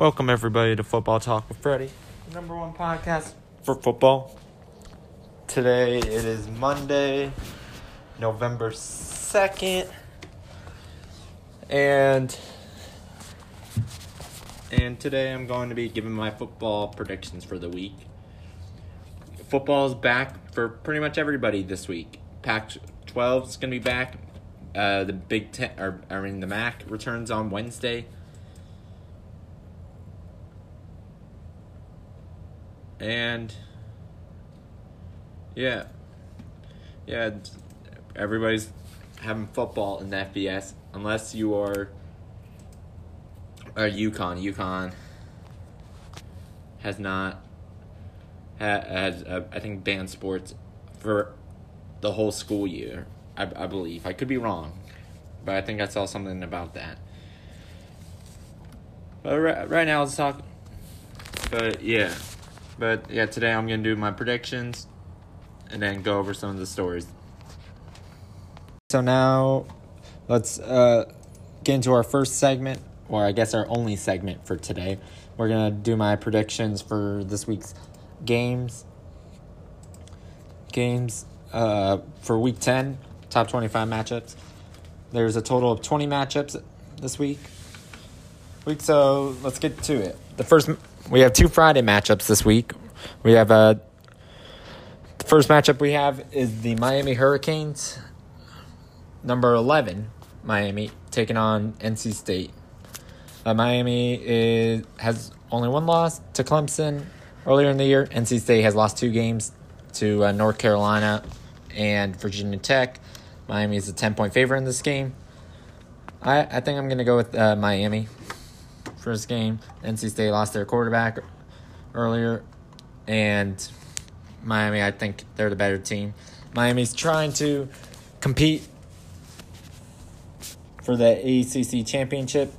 Welcome everybody to Football Talk with Freddie, number one podcast for football. Today it is Monday, November second, and and today I'm going to be giving my football predictions for the week. Football is back for pretty much everybody this week. Pac 12 is going to be back. Uh, the Big Ten, or I mean the MAC returns on Wednesday. And yeah, yeah, everybody's having football in the FBS unless you are or UConn. UConn has not has uh, I think banned sports for the whole school year. I, I believe I could be wrong, but I think I saw something about that. But right, right now let's talk. But yeah, but yeah, today I'm gonna do my predictions, and then go over some of the stories. So now, let's uh, get into our first segment, or I guess our only segment for today. We're gonna do my predictions for this week's games. Games uh, for week 10, top 25 matchups. There's a total of 20 matchups this week. Week, so let's get to it. The first, we have two Friday matchups this week. We have a. Uh, the first matchup we have is the Miami Hurricanes, number 11, Miami, taking on NC State. Uh, Miami is, has only one loss to Clemson earlier in the year. NC State has lost two games to uh, North Carolina and Virginia Tech. Miami is a 10 point favorite in this game. I, I think I'm to go with uh, Miami this game. NC State lost their quarterback earlier, and Miami, I think they're the better team. Miami's trying to compete for the ACC championship.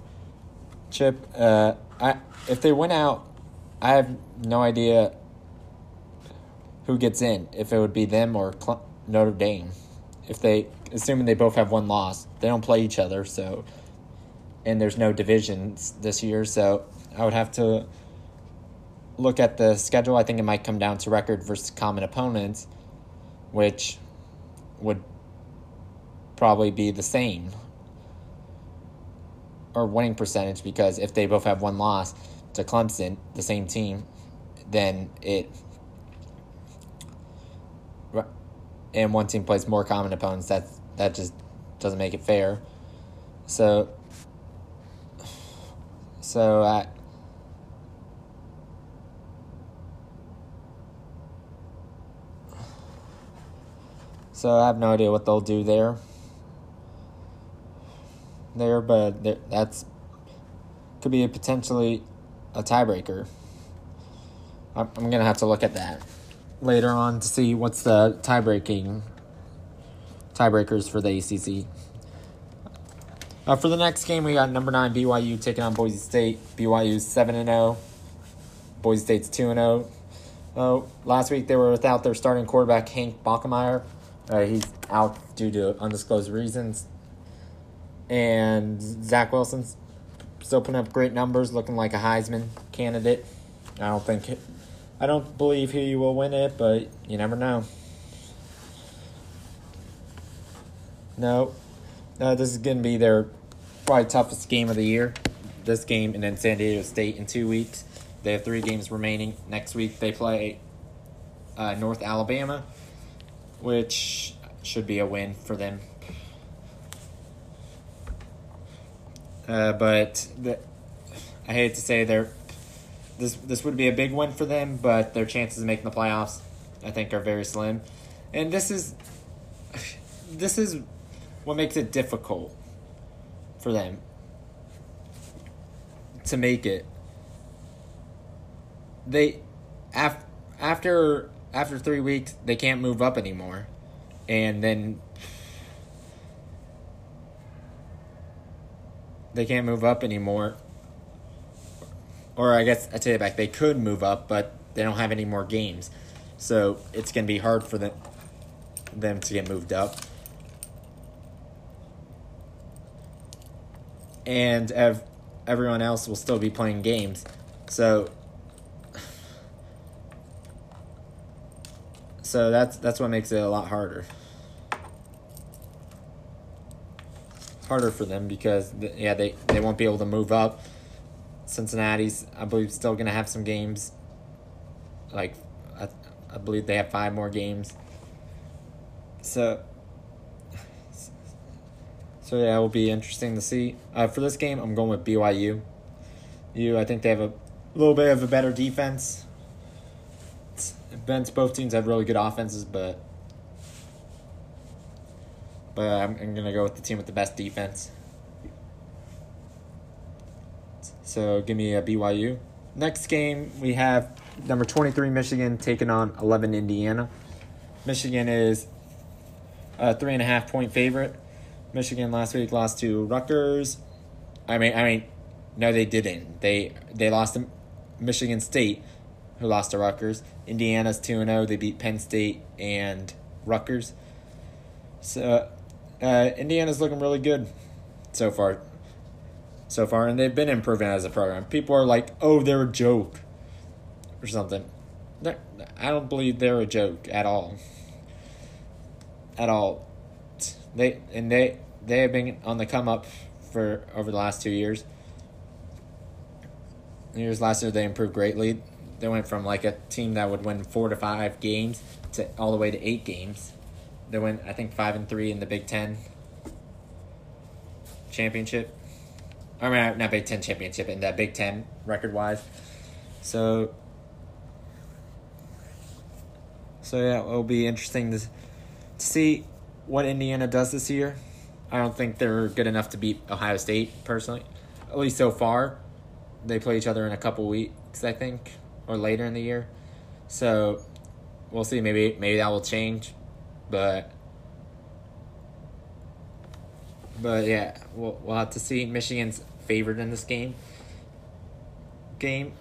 Chip, uh, I if they win out, I have no idea who gets in. If it would be them or Notre Dame, if they assuming they both have one loss, they don't play each other, so and there's no divisions this year, so I would have to look at the schedule. I think it might come down to record versus common opponents, which would probably be the same or winning percentage because if they both have one loss to Clemson, the same team, then it and one team plays more common opponents, that that just doesn't make it fair. So so I So I have no idea what they'll do there. There, but that's could be a potentially a tiebreaker. I'm, I'm gonna have to look at that later on to see what's the tiebreaking tiebreakers for the ACC. Uh, for the next game, we got number nine BYU taking on Boise State. BYU's seven and zero. Boise State's two and zero. Oh, last week they were without their starting quarterback Hank Bachmeier. Uh, he's out due to undisclosed reasons. And Zach Wilson's still putting up great numbers, looking like a Heisman candidate. I don't think I don't believe he will win it, but you never know. No, no, this is going to be their probably toughest game of the year. This game and then San Diego State in two weeks. They have three games remaining. Next week they play uh, North Alabama, which should be a win for them. Uh, but the, I hate to say they're this this would be a big win for them, but their chances of making the playoffs, I think, are very slim. And this is this is what makes it difficult for them to make it. They af- after after 3 weeks, they can't move up anymore. And then they can't move up anymore or I guess I take it back. They could move up, but they don't have any more games, so it's gonna be hard for them them to get moved up. And ev- everyone else will still be playing games. So So that's that's what makes it a lot harder. Harder for them because yeah they, they won't be able to move up. Cincinnati's I believe still gonna have some games. Like I, I believe they have five more games. So so it will be interesting to see. Uh, for this game, I'm going with BYU. You, I think they have a little bit of a better defense. Ben's both teams have really good offenses, but but I'm, I'm gonna go with the team with the best defense. So give me a BYU. Next game we have number twenty three Michigan taking on eleven Indiana. Michigan is a three and a half point favorite. Michigan last week lost to Rutgers. I mean, I mean, no, they didn't. They they lost to Michigan State, who lost to Rutgers. Indiana's two and zero. They beat Penn State and Rutgers. So, uh, Indiana's looking really good so far. So far, and they've been improving as a program. People are like, "Oh, they're a joke," or something. I don't believe they're a joke at all. At all they and they they have been on the come up for over the last two years. Years last year they improved greatly. They went from like a team that would win four to five games to all the way to eight games. They went I think five and three in the Big Ten championship. I mean not Big Ten championship in that Big Ten record wise. So so yeah, it'll be interesting to, to see what Indiana does this year. I don't think they're good enough to beat Ohio State personally, at least so far. They play each other in a couple weeks, I think, or later in the year. So we'll see. Maybe maybe that will change, but but yeah, we'll we'll have to see. Michigan's favored in this game. Game.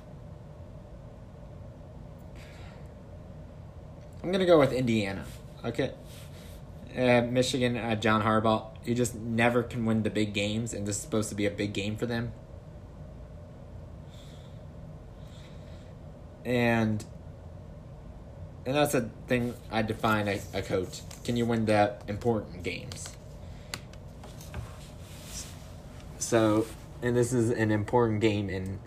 I'm gonna go with Indiana. Okay uh, Michigan, uh, John Harbaugh, you just never can win the big games, and this is supposed to be a big game for them. And and that's a thing I define a, a coach. Can you win the important games? So, and this is an important game in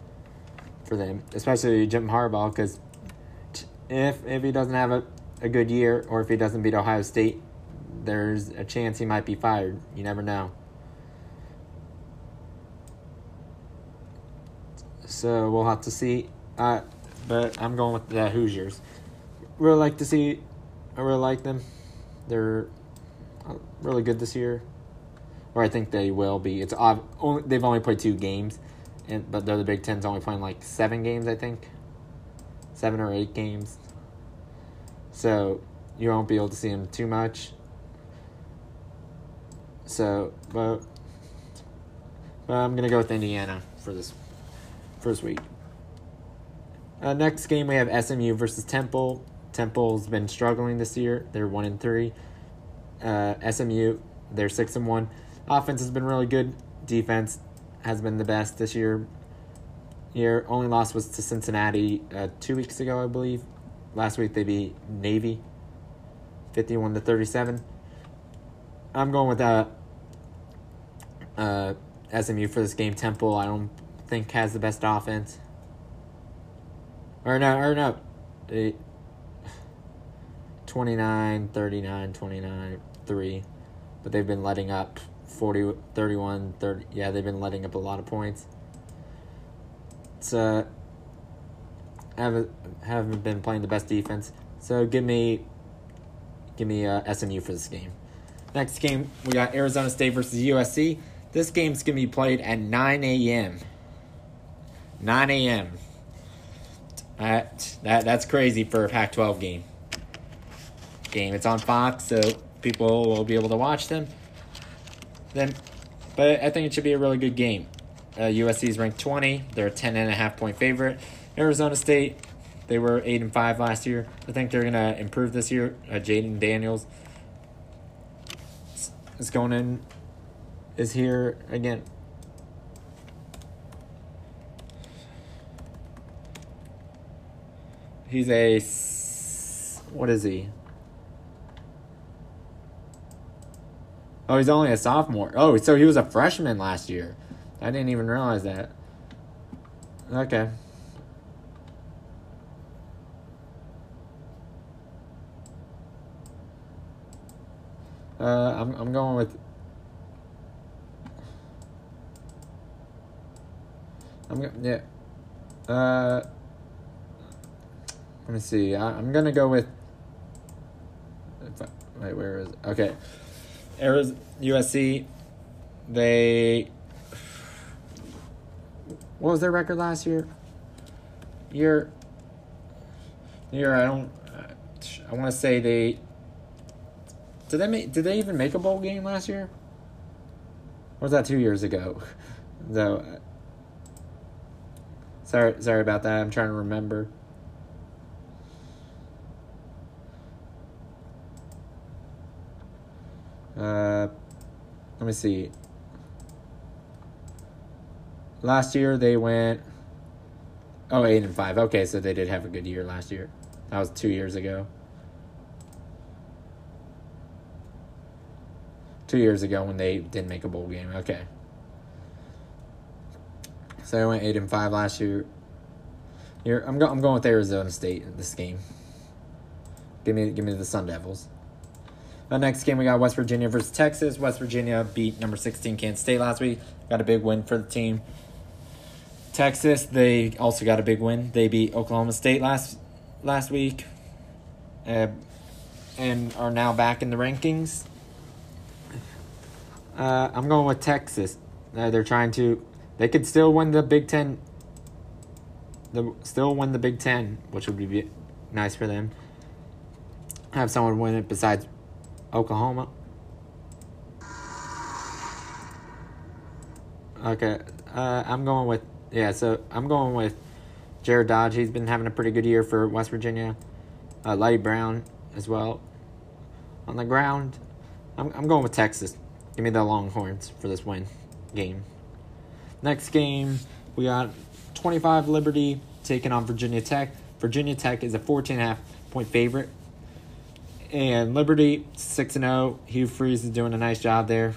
for them, especially Jim Harbaugh, because if if he doesn't have a, a good year or if he doesn't beat Ohio State, there's a chance he might be fired. You never know. So we'll have to see. Uh, but I'm going with the Hoosiers. Really like to see. I really like them. They're uh, really good this year, or I think they will be. It's odd. Only, they've only played two games, and but they're the Big Ten's only playing like seven games. I think seven or eight games. So you won't be able to see them too much. So, but, but I'm gonna go with Indiana for this first week. Uh, next game we have SMU versus Temple. Temple's been struggling this year. They're one and three. Uh, SMU they're six and one. Offense has been really good. Defense has been the best this year. Year only loss was to Cincinnati uh, two weeks ago, I believe. Last week they beat Navy, fifty-one to thirty-seven. I'm going with uh, uh, SMU for this game. Temple, I don't think has the best offense. Or no, or no. They, 29, 39, 29, 3. But they've been letting up 40, 31, 30. Yeah, they've been letting up a lot of points. Uh, haven't, haven't been playing the best defense. So give me, give me uh, SMU for this game. Next game, we got Arizona State versus USC. This game's going to be played at 9 a.m. 9 a.m. That, that, that's crazy for a Pac 12 game. Game. It's on Fox, so people will be able to watch them. Then, but I think it should be a really good game. Uh, USC is ranked 20. They're a 10 and a half point favorite. Arizona State, they were 8 and 5 last year. I think they're going to improve this year. Uh, Jayden Daniels is going in is here again. He's a. What is he? Oh, he's only a sophomore. Oh, so he was a freshman last year. I didn't even realize that. Okay. Uh, I'm I'm going with I'm yeah. Uh, let me see. I, I'm gonna go with. I, wait, where is it? Okay, Arizona USC. They. What was their record last year? Year. Year. I don't. I want to say they. Did they make? Did they even make a bowl game last year? Or was that two years ago? Though. Sorry, sorry about that. I'm trying to remember. Uh, let me see. Last year they went. Oh, eight and five. Okay, so they did have a good year last year. That was two years ago. Two years ago when they didn't make a bowl game. Okay. So I went eight and five last year. Here I'm go, I'm going with Arizona State in this game. Give me give me the Sun Devils. The next game we got West Virginia versus Texas. West Virginia beat number 16 Kansas State last week. Got a big win for the team. Texas, they also got a big win. They beat Oklahoma State last last week, uh, and are now back in the rankings. Uh, I'm going with Texas. Uh, they're trying to. They could still win the Big Ten. The still win the Big Ten, which would be nice for them. Have someone win it besides Oklahoma. Okay, uh, I'm going with yeah. So I'm going with Jarret Doege. He's been having a pretty good year for West Virginia. Uh, Leddie Brown as well. On the ground, I'm I'm going with Texas. Give me the Longhorns for this win game. Next game, we got 25 Liberty taking on Virginia Tech. Virginia Tech is a 14 half point favorite. And Liberty 6 0. Hugh Freeze is doing a nice job there.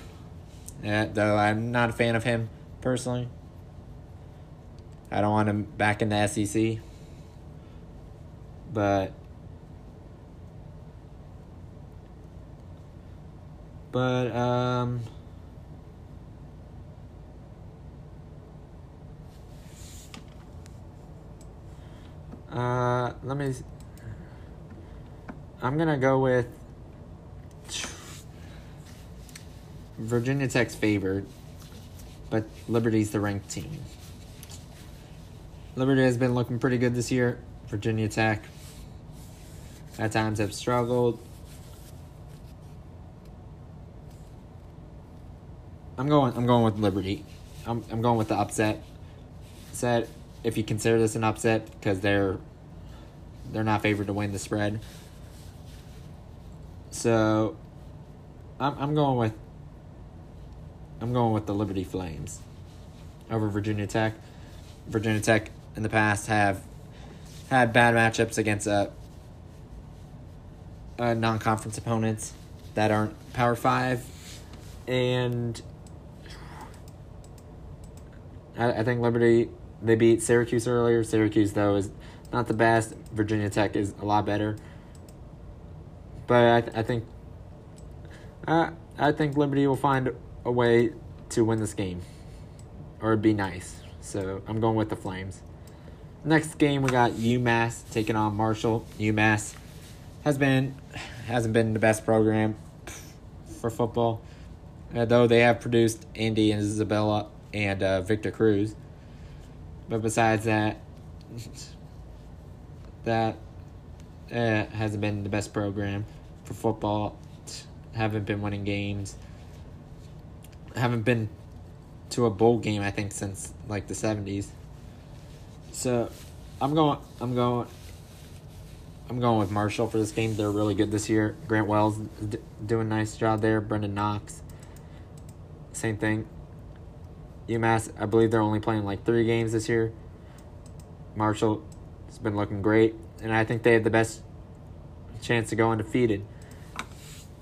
Uh, though I'm not a fan of him personally. I don't want him back in the SEC. But but um uh let me I'm to go with Virginia Tech's favored, but Liberty's the ranked team. Liberty has been looking pretty good this year. Virginia Tech at times have struggled. I'm going. I'm going with Liberty. I'm. I'm going with the upset. Set if you consider this an upset because they're they're not favored to win the spread. So I'm. I'm going with. I'm going with the Liberty Flames over Virginia Tech. Virginia Tech in the past have had bad matchups against uh, uh, non-conference opponents that aren't Power Five, and I, I think Liberty they beat Syracuse earlier. Syracuse though is not the best. Virginia Tech is a lot better, but I, I think I I think Liberty will find a way to win this game, or it'd be nice. So I'm going with the Flames. Next game we got UMass taking on Marshall. UMass has been hasn't been the best program for football, uh, though they have produced Andy and Isabella and uh, Victor Cruz. But besides that, that uh, hasn't been the best program for football. Haven't been winning games. Haven't been to a bowl game I think since like the seventies. So, I'm going. I'm going. I'm going with Marshall for this game. They're really good this year. Grant Wells d- doing a nice job there. Brenden Knox. Same thing. UMass, I believe they're only playing like three games this year. Marshall has been looking great. and I think they have the best chance to go undefeated.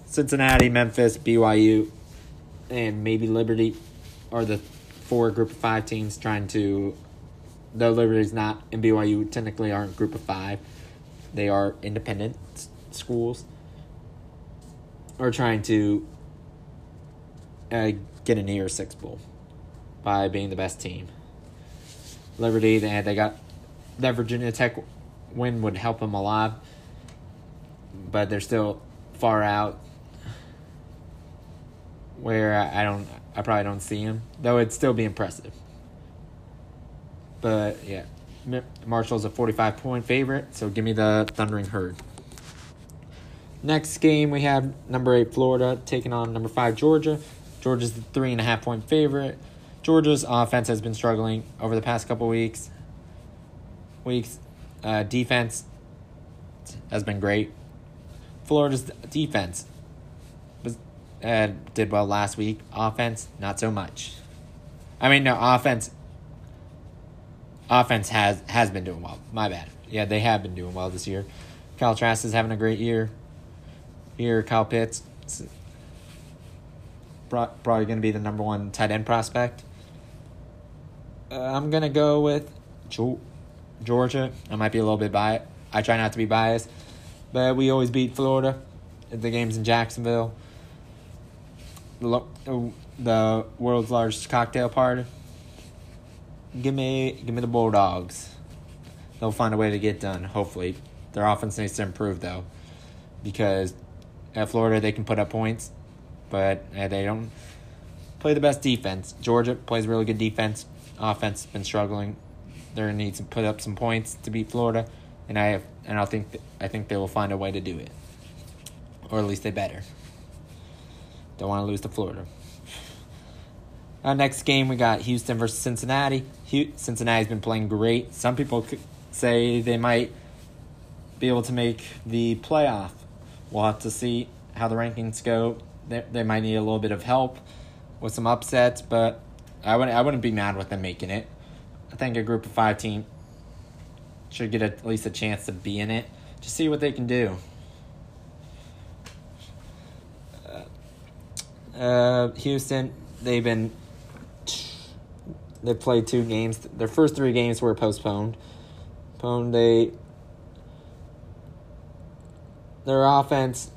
Cincinnati, Memphis, BYU, and maybe Liberty are the four group of five teams trying to. Though Liberty's not and BYU technically aren't group of five, they are independent schools. Are trying to uh, get a near six bowl by being the best team. Liberty, they had, they got that Virginia Tech win would help them a lot, but they're still far out. Where I don't, I probably don't see him, though it'd still be impressive. But yeah, Marshall's a forty-five point favorite, so give me the Thundering Herd. Next game we have number eight Florida taking on number five Georgia. Georgia's the three and a half point favorite. Georgia's offense has been struggling over the past couple weeks. Weeks, uh, defense has been great. Florida's defense was uh, did well last week. Offense, not so much. I mean, no offense. Offense has has been doing well. My bad. Yeah, they have been doing well this year. Kyle Trask is having a great year. Here, Kyle Pitts, probably going to be the number one tight end prospect. Uh, I'm gonna go with Georgia. I might be a little bit biased. I try not to be biased, but we always beat Florida the games in Jacksonville. The world's largest cocktail party. Give me, give me the Bulldogs. They'll find a way to get done. Hopefully, their offense needs to improve though, because at Florida they can put up points, but uh, they don't play the best defense. Georgia plays really good defense offense has been struggling. They're gonna need to put up some points to beat Florida, and I have, and I think I think they will find a way to do it, or at least they better. Don't want to lose to Florida. Our next game we got Houston versus Cincinnati. Cincinnati's been playing great. Some people say they might be able to make the playoff. We'll have to see how the rankings go. They, they might need a little bit of help with some upsets, but I wouldn't I wouldn't be mad with them making it. I think a group of five team should get at least a chance to be in it. to see what they can do. Uh, uh, Houston, they've been they played two games. Their first three games were postponed. Postponed. They their offense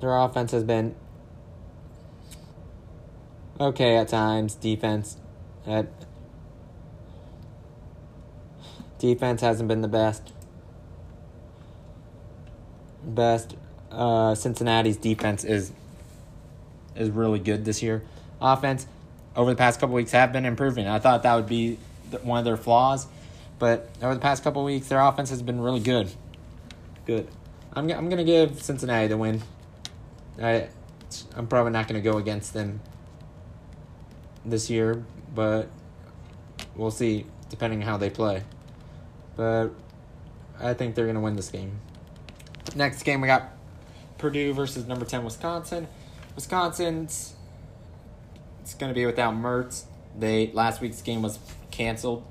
Their offense has been okay at times. Defense at defense hasn't been the best. Best uh, Cincinnati's defense is is really good this year. Offense over the past couple weeks have been improving. I thought that would be one of their flaws, but over the past couple weeks, their offense has been really good. Good. I'm I'm gonna give Cincinnati the win. I, I'm probably not going to go against them this year, but we'll see depending on how they play. But I think they're going to win this game. Next game, we got Purdue versus number 10 Wisconsin. Wisconsin's it's going to be without Mertz. They last week's game was canceled.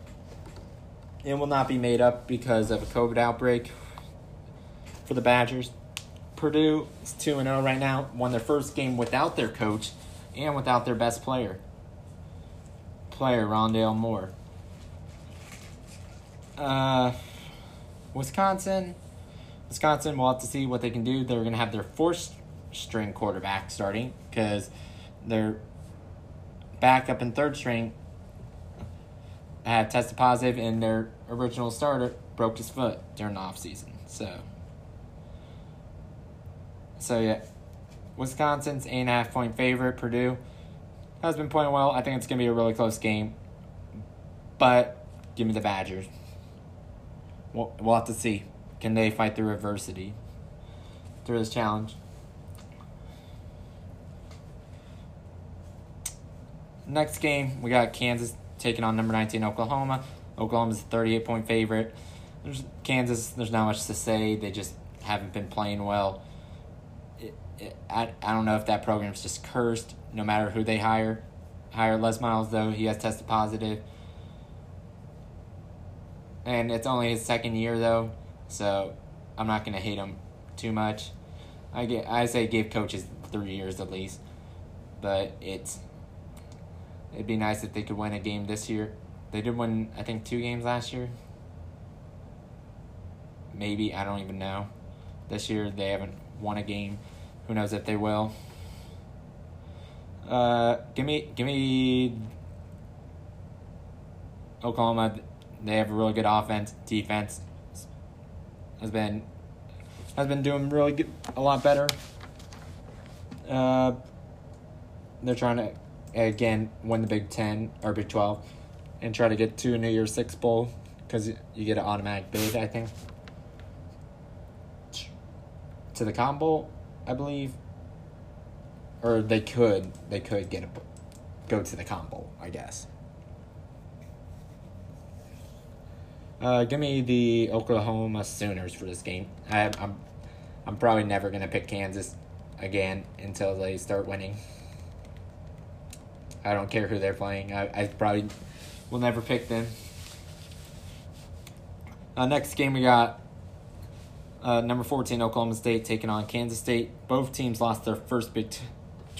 It will not be made up because of a COVID outbreak for the Badgers. Purdue is 2 0 right now, won their first game without their coach and without their best player, player Rondale Moore. Uh, Wisconsin, Wisconsin, we'll have to see what they can do. They're going to have their fourth string quarterback starting because their backup and third string had tested positive, and their original starter broke his foot during the offseason. So so yeah, Wisconsin's eight and a half point favorite. Purdue has been playing well. I think it's gonna be a really close game, but give me the Badgers. We'll, we'll have to see. Can they fight through adversity through this challenge? Next game, we got Kansas taking on number 19 Oklahoma. Oklahoma's a 38 point favorite. There's Kansas, there's not much to say. They just haven't been playing well. I, I don't know if that program's just cursed. No matter who they hire, hire Les Miles though he has tested positive. and it's only his second year though, so I'm not gonna hate him too much. I get I say give coaches three years at least, but it's it'd be nice if they could win a game this year. They did win I think two games last year. Maybe I don't even know. This year they haven't won a game. Who knows if they will? Uh, give me give me Oklahoma. They have a really good offense. Defense has been has been doing really good, a lot better. Uh, they're trying to again win the Big Ten or Big Twelve, and try to get to a New Year's Six bowl because you get an automatic bid. I think to the Bowl, I believe, or they could they could get a go to the combo, I guess. Uh, give me the Oklahoma Sooners for this game. I, I'm, I'm probably never gonna pick Kansas again until they start winning. I don't care who they're playing. I, I probably will never pick them. Uh, next game we got uh, number 14 Oklahoma State taking on Kansas State. Both teams lost their first Big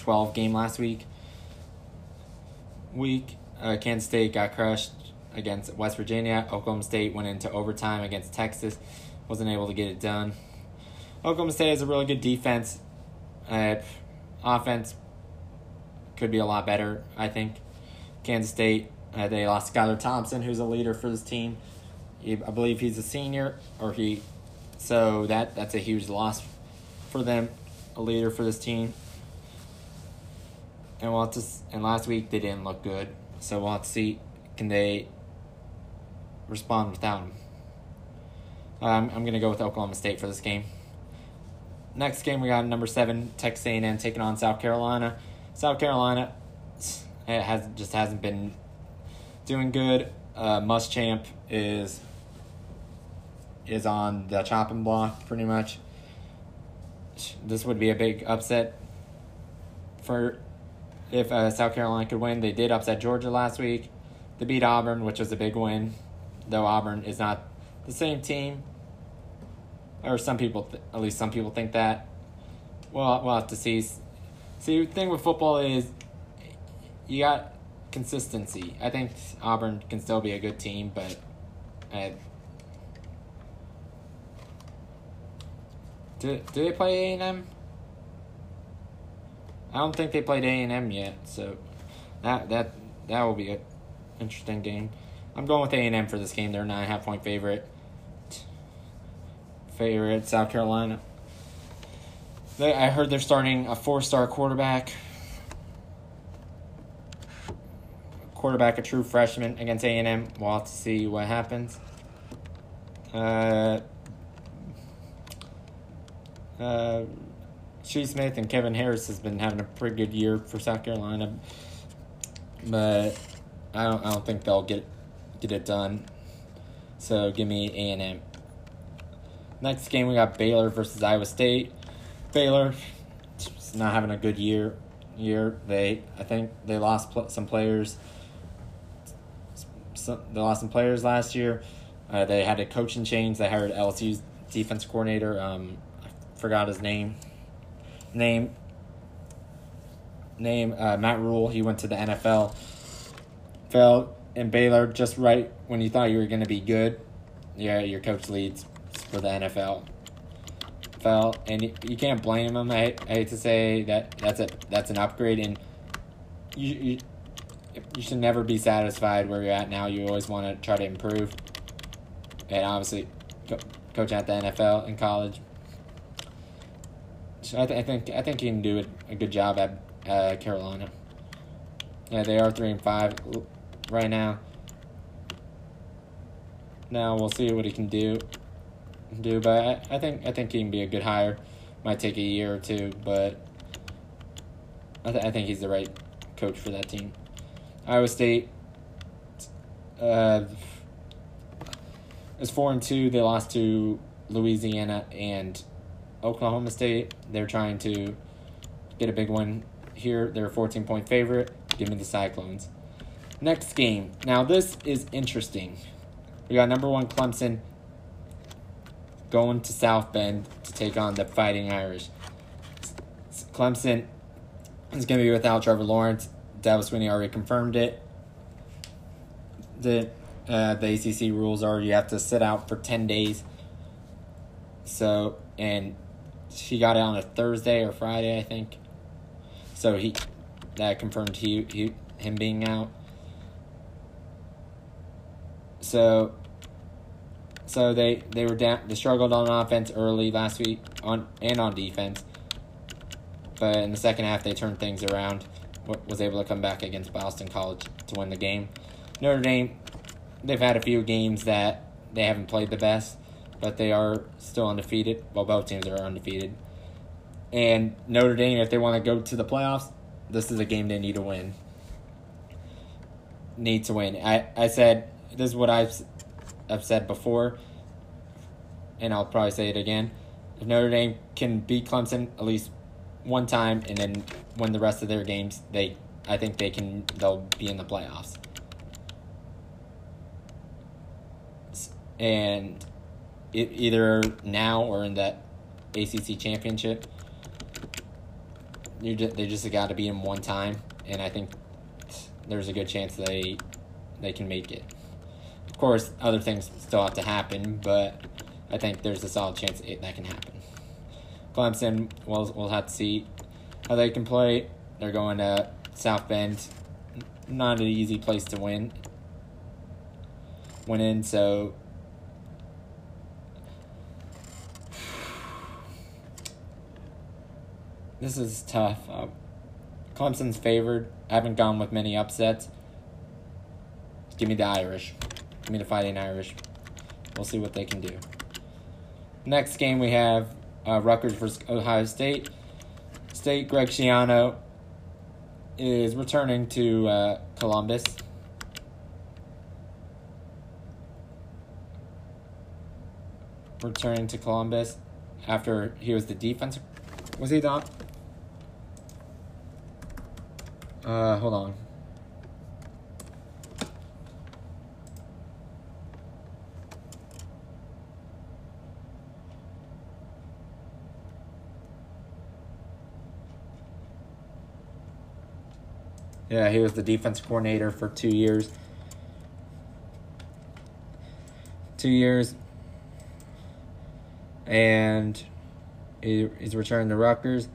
12 game last week. Week uh, Kansas State got crushed against West Virginia. Oklahoma State went into overtime against Texas, wasn't able to get it done. Oklahoma State has a really good defense. Uh, offense could be a lot better, I think. Kansas State, uh, they lost Skylar Thompson, who's a leader for this team. I believe he's a senior, or he, so that that's a huge loss for them, a leader for this team. And we'll to, and last week they didn't look good, so we'll have to see can they respond without him. Um, I'm to go with Oklahoma State for this game. Next game, we got number seven Texas A&M taking on South Carolina. South Carolina it has just hasn't been doing good. Uh, Muschamp is is on the chopping block pretty much. This would be a big upset for if uh, South Carolina could win. They did upset Georgia last week. They beat Auburn, which was a big win though Auburn is not the same team, or some people, th- at least some people think that. Well, we'll have to see. See, the thing with football is you got consistency. I think Auburn can still be a good team, but uh, do do they play A and M? I don't think they played A and M yet, so that that that will be an interesting game. I'm going with A&M for this game. They're not a nine and a half point favorite. Favorite South Carolina. They, I heard they're starting a four star quarterback. Quarterback, a true freshman against A&M. We'll have to see what happens. Uh, uh, Shi Smith and Kevin Harris has been having a pretty good year for South Carolina, but I don't. I don't think they'll get get it done. So give me A and M. Next game we got Baylor versus Iowa State. Baylor not having a good year. Year they I think they lost pl- some players. Some, they lost some players last year. Uh, they had a coaching change. They hired LSU's defense coordinator. Um, I forgot his name. Name. Name uh, Matt Rhule. He went to the NFL. Fell and Baylor just right when you thought you were going to be good. Yeah, your coach leads for the NFL. Fell and you, you can't blame him. I, I hate to say that that's a that's an upgrade, and you, you you should never be satisfied where you're at now. You always want to try to improve. And obviously, co- coach at the NFL in college. So I, th- I think I think he can do a, good job at uh, Carolina. Yeah, they are three and five right now. Now we'll see what he can do. Do, but I, I think I think he can be a good hire. Might take a year or two, but I, th- I think he's the right coach for that team. Iowa State uh, is four and two. They lost to Louisiana and Oklahoma State. They're trying to get a big one here. They're a fourteen point favorite. Give me the Cyclones. Next game. Now this is interesting. We got number one Clemson going to South Bend to take on the Fighting Irish. Clemson is going to be without Trevor Lawrence. Dabo Swinney already confirmed it. The uh, the ACC rules are you have to sit out for ten days. So and she got it on a Thursday or Friday, I think. So he that confirmed he, he him being out. So so they they were down they struggled on offense early last week on and on defense. But in the second half they turned things around. Was able to come back against Boston College to win the game. Notre Dame they've had a few games that they haven't played the best, but they are still undefeated. Well, both teams are undefeated. And Notre Dame, if they want to go to the playoffs, this is a game they need to win. Need to win. I, I said, this is what I've, I've said before, and I'll probably say it again. If Notre Dame can beat Clemson at least one time and then win the rest of their games, they I think they can they'll be in the playoffs. And either now or in that ACC championship, just, they just got to beat them one time, and I think there's a good chance they they can make it. Of course, other things still have to happen, but I think there's a solid chance it, that can happen. Clemson, we'll, we'll have to see how they can play. They're going to South Bend. Not an easy place to win. Win in, so this is tough. Uh, Clemson's favored. I haven't gone with many upsets. Give me the Irish. Give me the Fighting Irish. We'll see what they can do. Next game we have uh, Rutgers versus Ohio State. State Greg Schiano is returning to uh, Columbus. Returning to Columbus after he was the defensive. Was he the uh, hold on. Yeah, he was the defense coordinator for two years. Two years. And he, he's returned to Rutgers.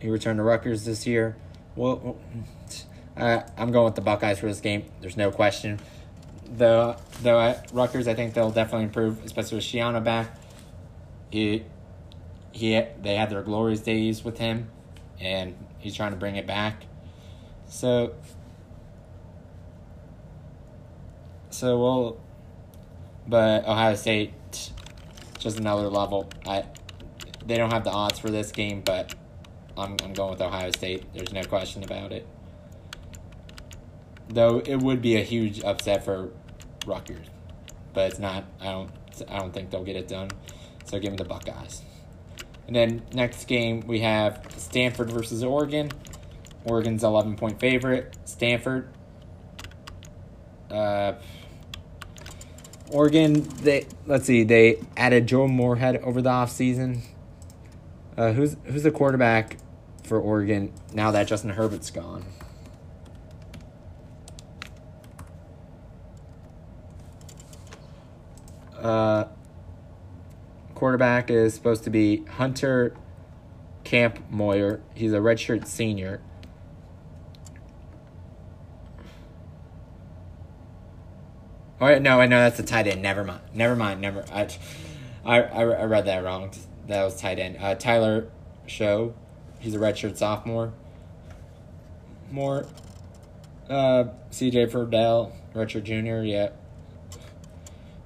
He returned to Rutgers this year. Well, uh, I'm going with the Buckeyes for this game. There's no question. Though, though at Rutgers, I think they'll definitely improve, especially with Schiano back. He, he, they had their glorious days with him, and he's trying to bring it back. So, so well, but Ohio State, just another level. I, they don't have the odds for this game, but I'm, I'm going with Ohio State. There's no question about it. Though it would be a huge upset for Rutgers, but it's not. I don't. I don't think they'll get it done. So give me the Buckeyes. And then next game we have Stanford versus Oregon. Oregon's 11 point favorite. Stanford. Uh, Oregon, they let's see, they added Joe Moorhead over the offseason. Uh, who's who's the quarterback for Oregon now that Justin Herbert's gone. Uh, quarterback is supposed to be Hunter Kampmoyer. He's a redshirt senior. Oh no, I know that's a tight end. Never mind. Never mind. Never. I, I, I read that wrong. That was tight end. Uh, Tyler Shough he's a redshirt sophomore. More, uh, C.J. Verdell, redshirt junior. Yeah.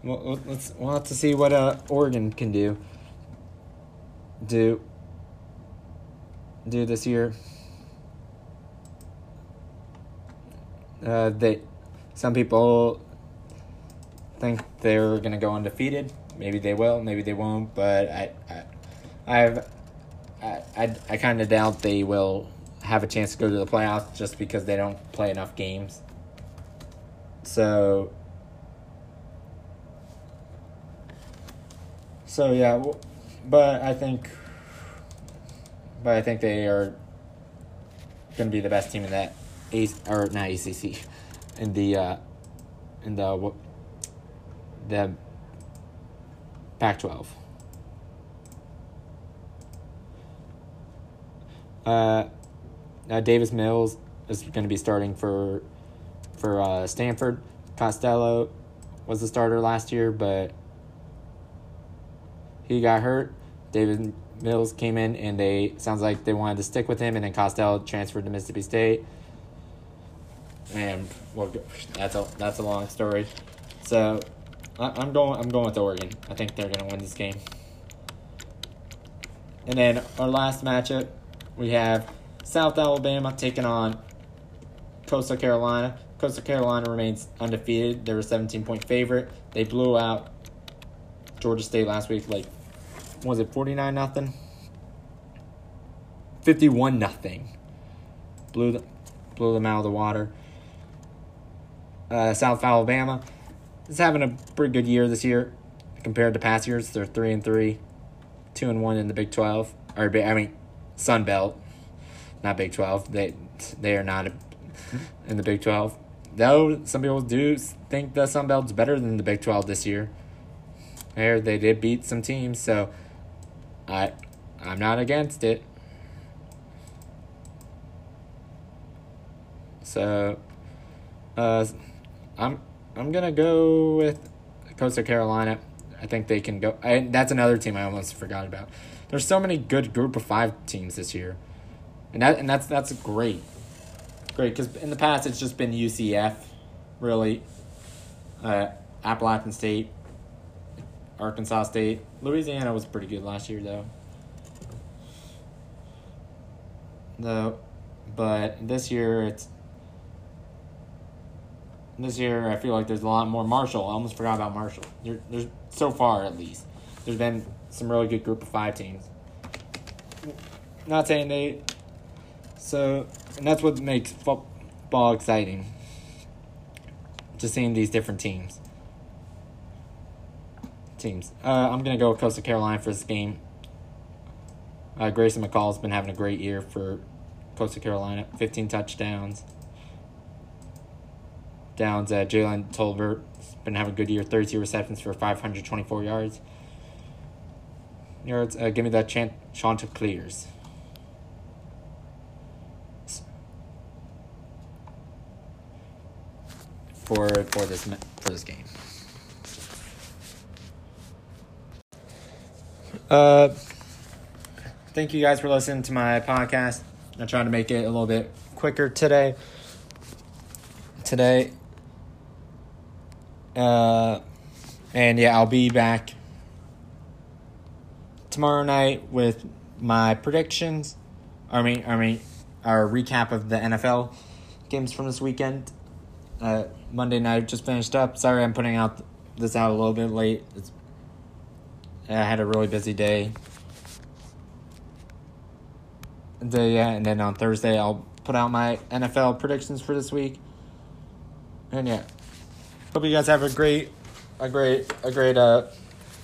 Well, let's we'll have to see what uh Oregon can do. Do. Do this year. Uh, they, some people think they're gonna go undefeated. Maybe they will. Maybe they won't. But I, I I've I, I, I kind of doubt they will have a chance to go to the playoffs just because they don't play enough games. So. So yeah, but I think. But I think they are going to be the best team in that, or not ACC, in the, uh, in the, the Pac-12. Uh, uh, Davis Mills is going to be starting for for uh, Stanford. Costello was the starter last year, but he got hurt. Davis Mills came in, and they sounds like they wanted to stick with him, and then Costello transferred to Mississippi State. And well, that's a that's a long story. So I, am going I'm going with Oregon. I think they're going to win this game. And then our last matchup, we have South Alabama taking on Coastal Carolina. Coastal Carolina remains undefeated. They're a 17 point favorite. They blew out Georgia State last week, like, was it 49 nothing? 51 nothing. Blew, the, blew them out of the water. Uh, South Alabama is having a pretty good year this year compared to past years. They're 3 and 3, 2 and 1 in the Big 12. Or, I mean, Sun Belt, not Big 12. They, they are not in the Big 12. Though some people do think the Sun Belt's better than the Big 12 this year. There, they did beat some teams, so I, I'm not against it. So, uh, I'm I'm gonna go with Coastal Carolina. I think they can go. And that's another team I almost forgot about. There's so many good Group of Five teams this year, and that and that's that's great great because in the past it's just been UCF, really, uh, Appalachian State, Arkansas State, Louisiana was pretty good last year though. Though, but this year it's this year I feel like there's a lot more Marshall. I almost forgot about Marshall. There, there's so far at least. There's been some really good group of five teams. Not saying they. So and that's what makes football exciting. Just seeing these different teams. Teams. Uh, I'm gonna go with Coastal Carolina for this game. Uh, Grayson McCall's been having a great year for Coastal Carolina. 15 touchdowns. Downs. Uh, Jalen Tolbert's been having a good year. 32 receptions for 524 yards. Yards. Uh, give me that chant. Chanticleers. for for this for this game. Uh, thank you guys for listening to my podcast. I tried to make it a little bit quicker today. Today. Uh, and yeah, I'll be back tomorrow night with my predictions. I mean, I mean, our recap of the NFL games from this weekend. Uh, Monday night just finished up. Sorry, I'm putting out this out a little bit late. It's, I had a really busy day. The, yeah, and then on Thursday I'll put out my NFL predictions for this week. And yeah, hope you guys have a great, a great, a great uh,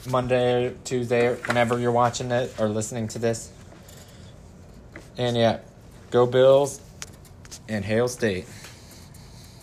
Monday, Tuesday, whenever you're watching it or listening to this. And yeah, go Bills and Hail State.